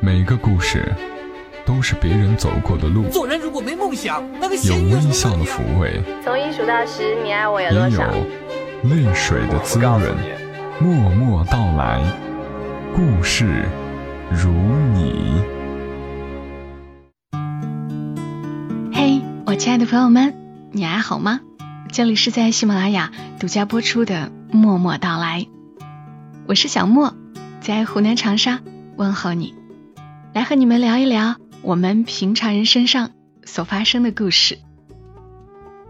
每个故事都是别人走过的路，做人如果没梦想，那个有微笑的抚慰，从一数到十，你爱我有也有？泪水的滋润。默默到来，故事如你。嘿我亲爱的朋友们，你还好吗？这里是在喜马拉雅独家播出的《默默到来》，我是小莫，在湖南长沙问候你，来和你们聊一聊我们平常人身上所发生的故事。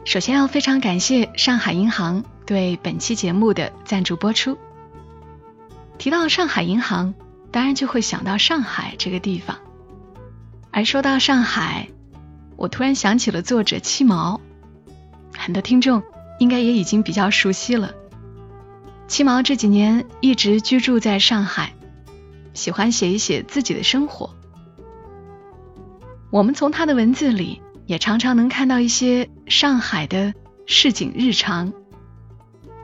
首先要非常感谢上海银行对本期节目的赞助播出。提到上海银行，当然就会想到上海这个地方，而说到上海，我突然想起了作者七毛，很多听众应该也已经比较熟悉了。七毛这几年一直居住在上海，喜欢写一写自己的生活。我们从他的文字里也常常能看到一些上海的市井日常。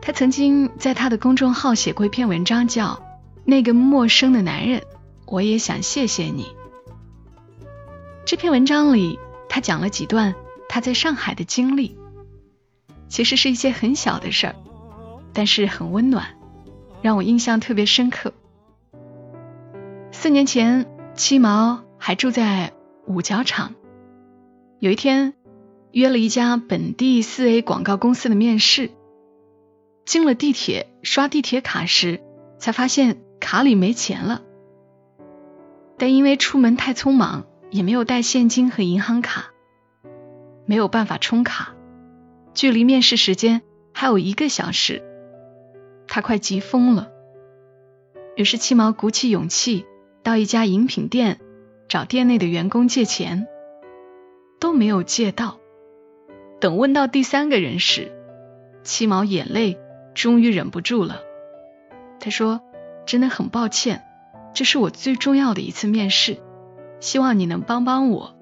他曾经在他的公众号写过一篇文章，叫《那个陌生的男人》，我也想谢谢你。这篇文章里，他讲了几段他在上海的经历，其实是一些很小的事儿，但是很温暖，让我印象特别深刻。四年前，七毛还住在五角场，有一天约了一家本地四 A 广告公司的面试。进了地铁，刷地铁卡时，才发现卡里没钱了。但因为出门太匆忙，也没有带现金和银行卡，没有办法充卡。距离面试时间还有一个小时，他快急疯了。于是七毛鼓起勇气到一家饮品店找店内的员工借钱，都没有借到。等问到第三个人时，七毛眼泪。终于忍不住了，他说：“真的很抱歉，这是我最重要的一次面试，希望你能帮帮我。”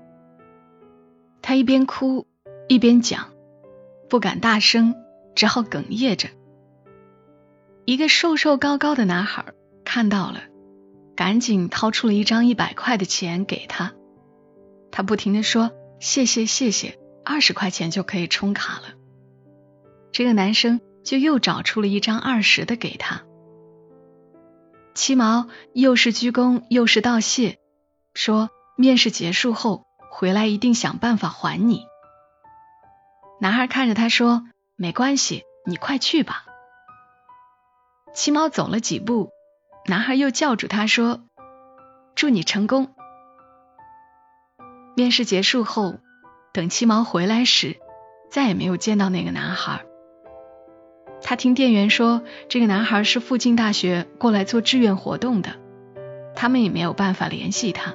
他一边哭一边讲，不敢大声，只好哽咽着。一个瘦瘦高高的男孩看到了，赶紧掏出了一张一百块的钱给他。他不停的说：“谢谢谢谢，二十块钱就可以充卡了。”这个男生。就又找出了一张二十的给他。七毛又是鞠躬又是道谢，说面试结束后回来一定想办法还你。男孩看着他说：“没关系，你快去吧。”七毛走了几步，男孩又叫住他说：“祝你成功。”面试结束后，等七毛回来时，再也没有见到那个男孩。他听店员说，这个男孩是附近大学过来做志愿活动的，他们也没有办法联系他。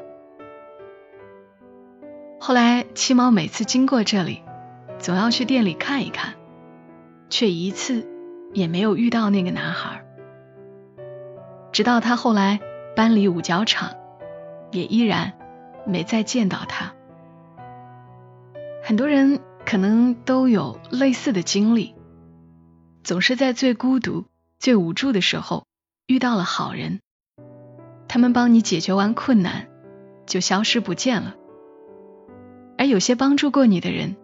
后来七毛每次经过这里，总要去店里看一看，却一次也没有遇到那个男孩。直到他后来搬离五角场，也依然没再见到他。很多人可能都有类似的经历。总是在最孤独、最无助的时候遇到了好人，他们帮你解决完困难，就消失不见了。而有些帮助过你的人，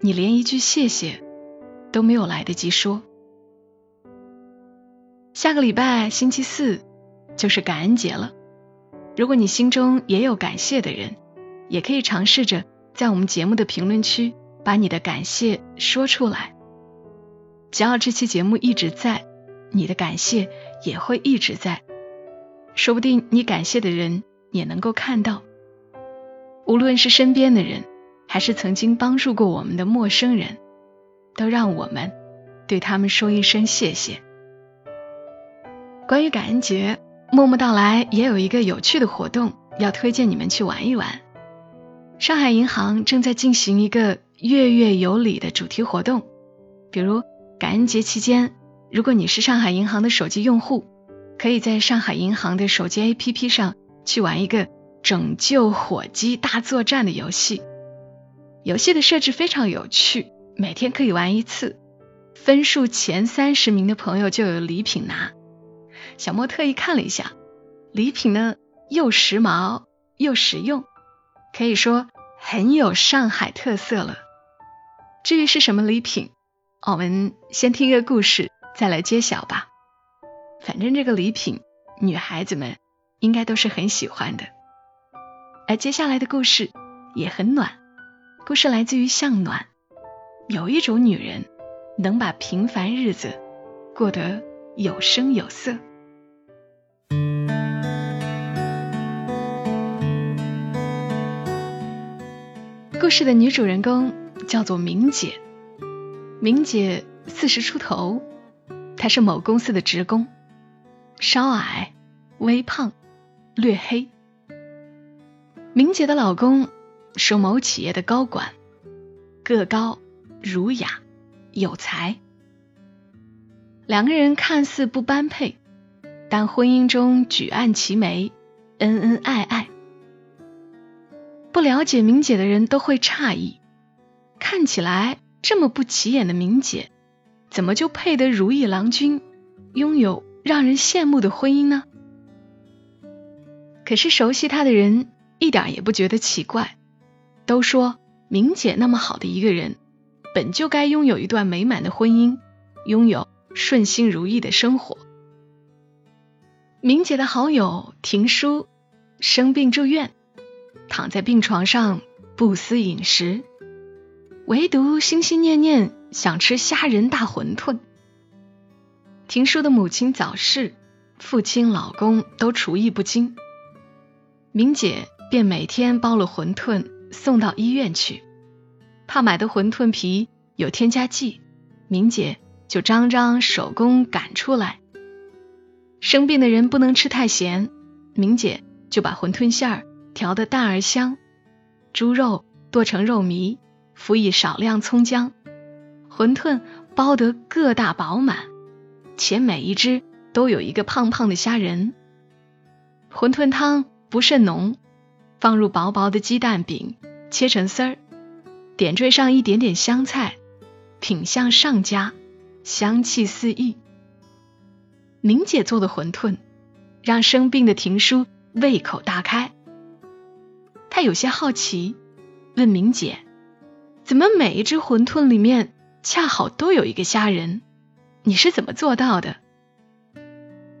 你连一句谢谢都没有来得及说。下个礼拜星期四就是感恩节了，如果你心中也有感谢的人，也可以尝试着在我们节目的评论区把你的感谢说出来。只要这期节目一直在，你的感谢也会一直在。说不定你感谢的人也能够看到。无论是身边的人，还是曾经帮助过我们的陌生人，都让我们对他们说一声谢谢。关于感恩节，默默到来也有一个有趣的活动，要推荐你们去玩一玩。上海银行正在进行一个月月有礼的主题活动，比如。感恩节期间，如果你是上海银行的手机用户，可以在上海银行的手机 APP 上去玩一个拯救火鸡大作战的游戏。游戏的设置非常有趣，每天可以玩一次，分数前三十名的朋友就有礼品拿。小莫特意看了一下，礼品呢又时髦又实用，可以说很有上海特色了。至于是什么礼品，我们先听个故事再来揭晓吧。反正这个礼品，女孩子们应该都是很喜欢的。而接下来的故事也很暖，故事来自于向暖。有一种女人，能把平凡日子过得有声有色。故事的女主人公叫做明姐，明姐四十出头，她是某公司的职工，稍矮、微胖、略黑。明姐的老公是某企业的高管，个高。儒雅有才，两个人看似不般配，但婚姻中举案齐眉，恩恩爱爱。不了解明姐的人都会诧异，看起来这么不起眼的明姐，怎么就配得如意郎君，拥有让人羡慕的婚姻呢？可是熟悉她的人一点也不觉得奇怪，都说明姐那么好的一个人。本就该拥有一段美满的婚姻，拥有顺心如意的生活。明姐的好友婷叔生病住院，躺在病床上不思饮食，唯独心心念念想吃虾仁大馄饨。婷叔的母亲早逝，父亲、老公都厨艺不精，明姐便每天包了馄饨送到医院去。怕买的馄饨皮有添加剂，明姐就张张手工擀出来。生病的人不能吃太咸，明姐就把馄饨馅儿调得淡而香，猪肉剁成肉糜，辅以少量葱姜，馄饨包得个大饱满，且每一只都有一个胖胖的虾仁。馄饨汤不甚浓，放入薄薄的鸡蛋饼，切成丝儿。点缀上一点点香菜，品相上佳，香气四溢。明姐做的馄饨让生病的婷叔胃口大开，他有些好奇，问明姐：“怎么每一只馄饨里面恰好都有一个虾仁？你是怎么做到的？”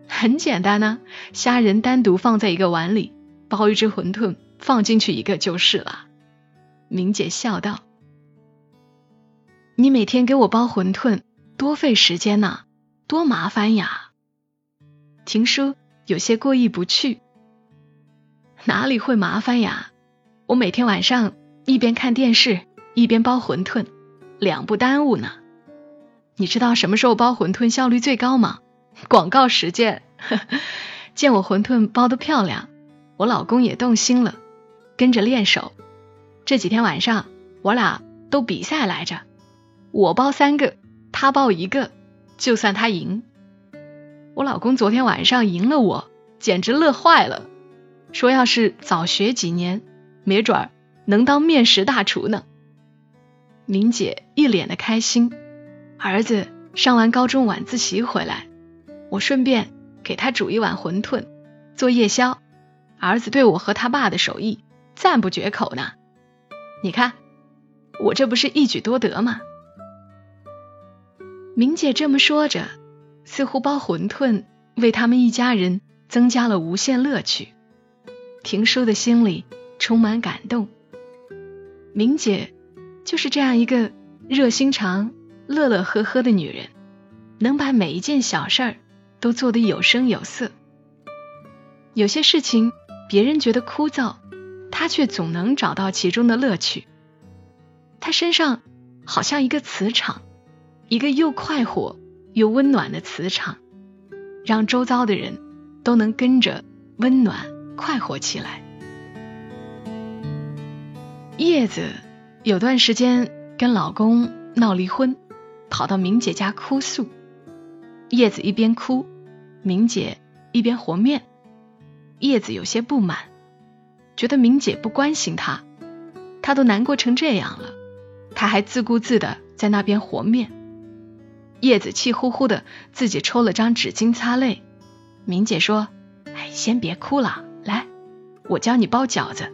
很简单呢，虾仁单独放在一个碗里，包一只馄饨放进去一个就是了。明姐笑道：“你每天给我包馄饨，多费时间呐，多麻烦呀。”婷叔有些过意不去：“哪里会麻烦呀？我每天晚上一边看电视一边包馄饨，两不耽误呢。你知道什么时候包馄饨效率最高吗？广告时间。见我馄饨包的漂亮，我老公也动心了，跟着练手。”这几天晚上，我俩都比赛来着，我包三个，他包一个，就算他赢。我老公昨天晚上赢了我，简直乐坏了，说要是早学几年，没准儿能当面食大厨呢。明姐一脸的开心，儿子上完高中晚自习回来，我顺便给他煮一碗馄饨做夜宵，儿子对我和他爸的手艺赞不绝口呢。你看，我这不是一举多得吗？明姐这么说着，似乎包馄饨为他们一家人增加了无限乐趣。婷叔的心里充满感动。明姐就是这样一个热心肠、乐乐呵呵的女人，能把每一件小事儿都做得有声有色。有些事情别人觉得枯燥。他却总能找到其中的乐趣。他身上好像一个磁场，一个又快活又温暖的磁场，让周遭的人都能跟着温暖快活起来。叶子有段时间跟老公闹离婚，跑到明姐家哭诉。叶子一边哭，明姐一边和面。叶子有些不满。觉得明姐不关心他，他都难过成这样了，他还自顾自的在那边和面。叶子气呼呼的自己抽了张纸巾擦泪。明姐说：“哎，先别哭了，来，我教你包饺子。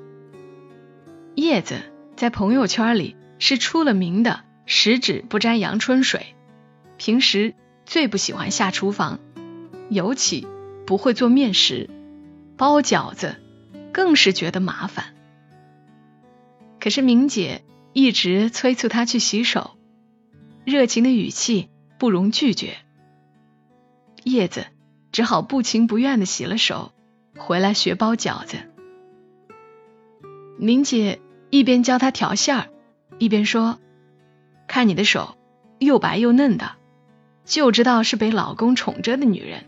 叶子在朋友圈里是出了名的十指不沾阳春水，平时最不喜欢下厨房，尤其不会做面食，包饺子更是觉得麻烦。可是明姐一直催促他去洗手，热情的语气不容拒绝。叶子只好不情不愿的洗了手，回来学包饺子。明姐一边教他调馅儿，一边说：“看你的手，又白又嫩的，就知道是被老公宠着的女人。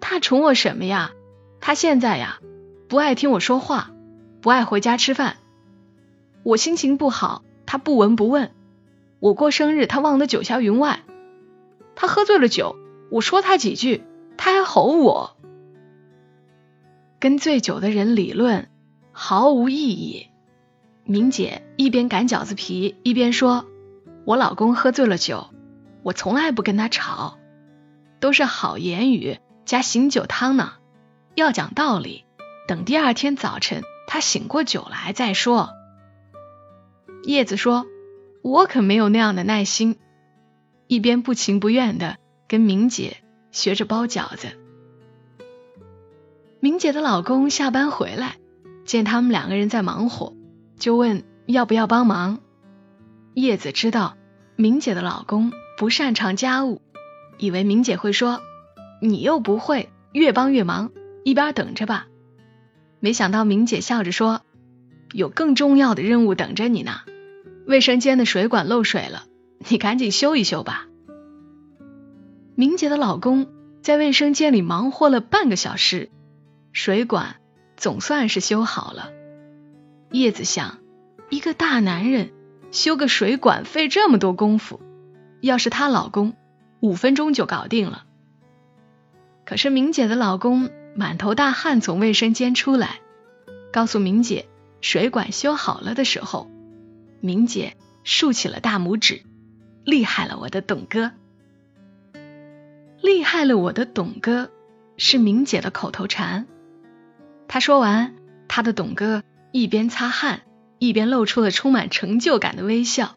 他宠我什么呀？他现在呀，不爱听我说话，不爱回家吃饭。我心情不好，他不闻不问；我过生日，他忘得九霄云外。他喝醉了酒。”我说他几句，他还吼我。跟醉酒的人理论毫无意义。明姐一边擀饺子皮，一边说：“我老公喝醉了酒，我从来不跟他吵，都是好言语加醒酒汤呢。要讲道理，等第二天早晨他醒过酒来再说。”叶子说：“我可没有那样的耐心。”一边不情不愿的。跟明姐学着包饺子。明姐的老公下班回来，见他们两个人在忙活，就问要不要帮忙。叶子知道明姐的老公不擅长家务，以为明姐会说你又不会，越帮越忙，一边等着吧。没想到明姐笑着说有更重要的任务等着你呢，卫生间的水管漏水了，你赶紧修一修吧。明姐的老公在卫生间里忙活了半个小时，水管总算是修好了。叶子想，一个大男人修个水管费这么多功夫，要是她老公五分钟就搞定了。可是明姐的老公满头大汗从卫生间出来，告诉明姐水管修好了的时候，明姐竖起了大拇指，厉害了，我的董哥。厉害了，我的董哥是明姐的口头禅。他说完，他的董哥一边擦汗，一边露出了充满成就感的微笑。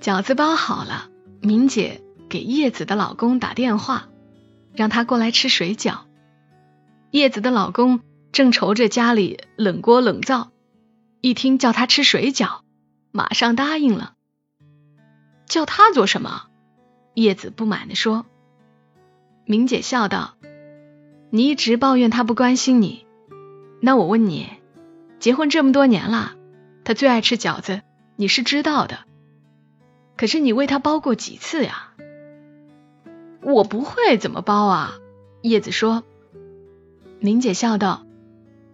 饺子包好了，明姐给叶子的老公打电话，让他过来吃水饺。叶子的老公正愁着家里冷锅冷灶，一听叫他吃水饺，马上答应了。叫他做什么？叶子不满地说。明姐笑道：“你一直抱怨他不关心你，那我问你，结婚这么多年了，他最爱吃饺子，你是知道的。可是你为他包过几次呀？”我不会怎么包啊？叶子说。明姐笑道：“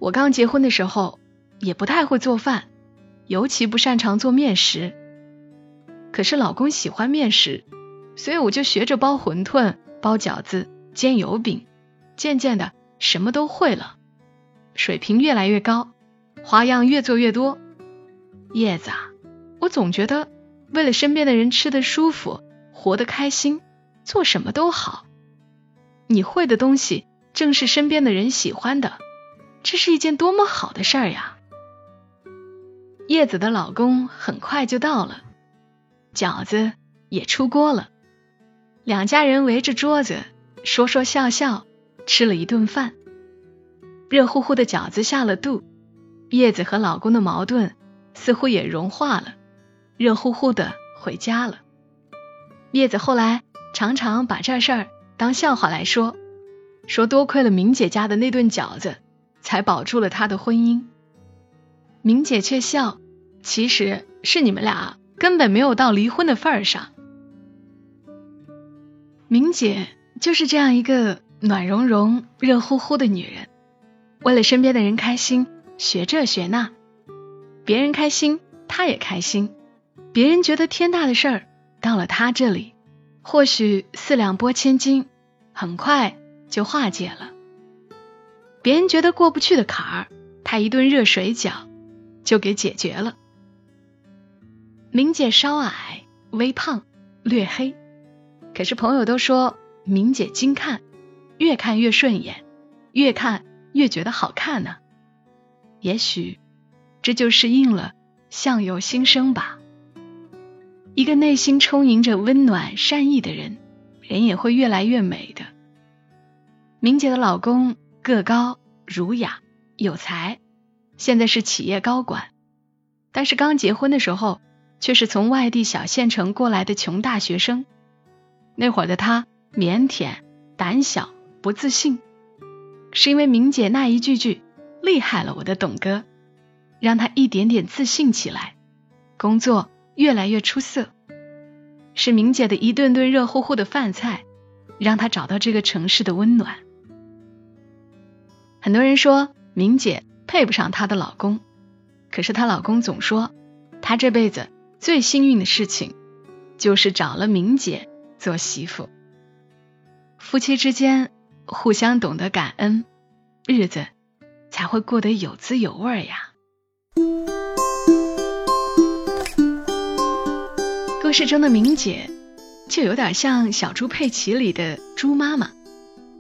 我刚结婚的时候也不太会做饭，尤其不擅长做面食。可是老公喜欢面食，所以我就学着包馄饨。”包饺子、煎油饼，渐渐的什么都会了，水平越来越高，花样越做越多。叶子啊，我总觉得为了身边的人吃得舒服、活得开心，做什么都好。你会的东西正是身边的人喜欢的，这是一件多么好的事儿呀！叶子的老公很快就到了，饺子也出锅了。两家人围着桌子说说笑笑，吃了一顿饭。热乎乎的饺子下了肚，叶子和老公的矛盾似乎也融化了，热乎乎的回家了。叶子后来常常把这事儿当笑话来说，说多亏了明姐家的那顿饺子，才保住了他的婚姻。明姐却笑，其实是你们俩根本没有到离婚的份儿上。明姐就是这样一个暖融融、热乎乎的女人，为了身边的人开心，学这学那，别人开心，他也开心；别人觉得天大的事儿，到了他这里，或许四两拨千斤，很快就化解了；别人觉得过不去的坎儿，他一顿热水饺就给解决了。明姐稍矮、微胖、略黑。可是朋友都说明姐精看，越看越顺眼，越看越觉得好看呢？也许这就是应了“相由心生”吧。一个内心充盈着温暖善意的人，人也会越来越美的。明姐的老公个高、儒雅、有才，现在是企业高管，但是刚结婚的时候却是从外地小县城过来的穷大学生。那会儿的他腼腆、胆小、不自信，是因为明姐那一句句“厉害了，我的董哥”，让他一点点自信起来，工作。越来越出色，是明姐的一顿顿热乎乎的饭菜，让他找到这个城市的温暖。很多人说明姐配不上她的老公，可是她老公总说，她这辈子最幸运的事情，就是找了明姐做媳妇。夫妻之间互相懂得感恩，日子才会过得有滋有味呀。故事中的明姐，就有点像小猪佩奇里的猪妈妈，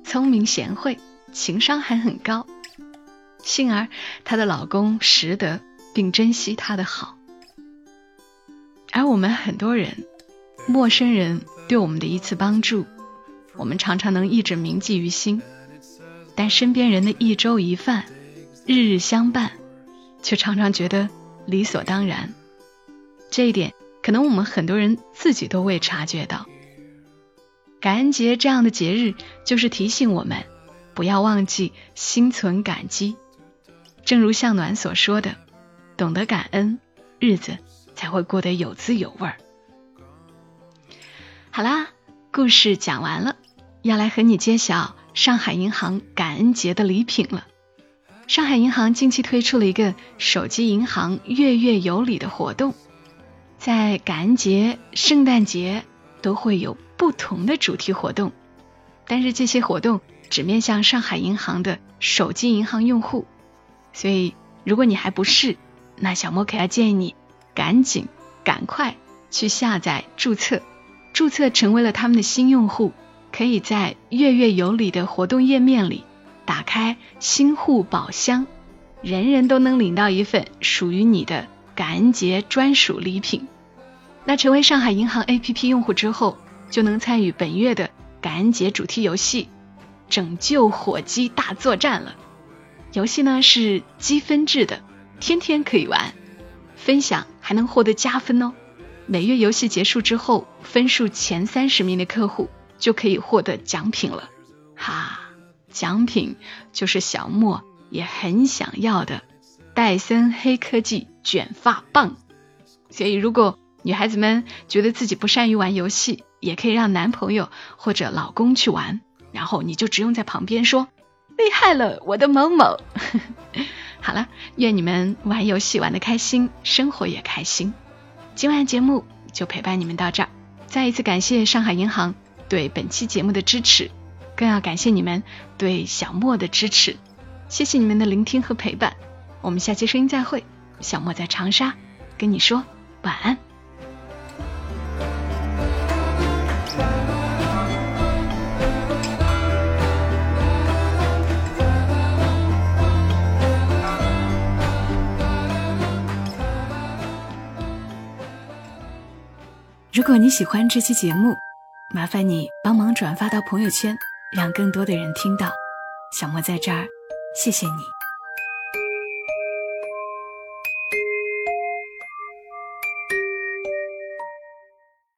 聪明贤惠，情商还很高。幸而她的老公识得并珍惜她的好。而我们很多人，陌生人对我们的一次帮助，我们常常能一直铭记于心；但身边人的一粥一饭，日日相伴，却常常觉得理所当然。这一点。可能我们很多人自己都未察觉到，感恩节这样的节日就是提醒我们不要忘记心存感激。正如向暖所说的，懂得感恩，日子才会过得有滋有味儿。好啦，故事讲完了，要来和你揭晓上海银行感恩节的礼品了。上海银行近期推出了一个手机银行月月有礼的活动。在感恩节、圣诞节都会有不同的主题活动，但是这些活动只面向上海银行的手机银行用户，所以如果你还不是，那小莫可要建议你赶紧、赶快去下载注册，注册成为了他们的新用户，可以在月月有礼的活动页面里打开新户宝箱，人人都能领到一份属于你的。感恩节专属礼品，那成为上海银行 APP 用户之后，就能参与本月的感恩节主题游戏“拯救火鸡大作战”了。游戏呢是积分制的，天天可以玩，分享还能获得加分哦。每月游戏结束之后，分数前三十名的客户就可以获得奖品了。哈，奖品就是小莫也很想要的戴森黑科技。卷发棒，所以如果女孩子们觉得自己不善于玩游戏，也可以让男朋友或者老公去玩，然后你就只用在旁边说厉害了，我的某某。好了，愿你们玩游戏玩的开心，生活也开心。今晚节目就陪伴你们到这儿，再一次感谢上海银行对本期节目的支持，更要感谢你们对小莫的支持，谢谢你们的聆听和陪伴，我们下期声音再会。小莫在长沙跟你说晚安。如果你喜欢这期节目，麻烦你帮忙转发到朋友圈，让更多的人听到。小莫在这儿，谢谢你。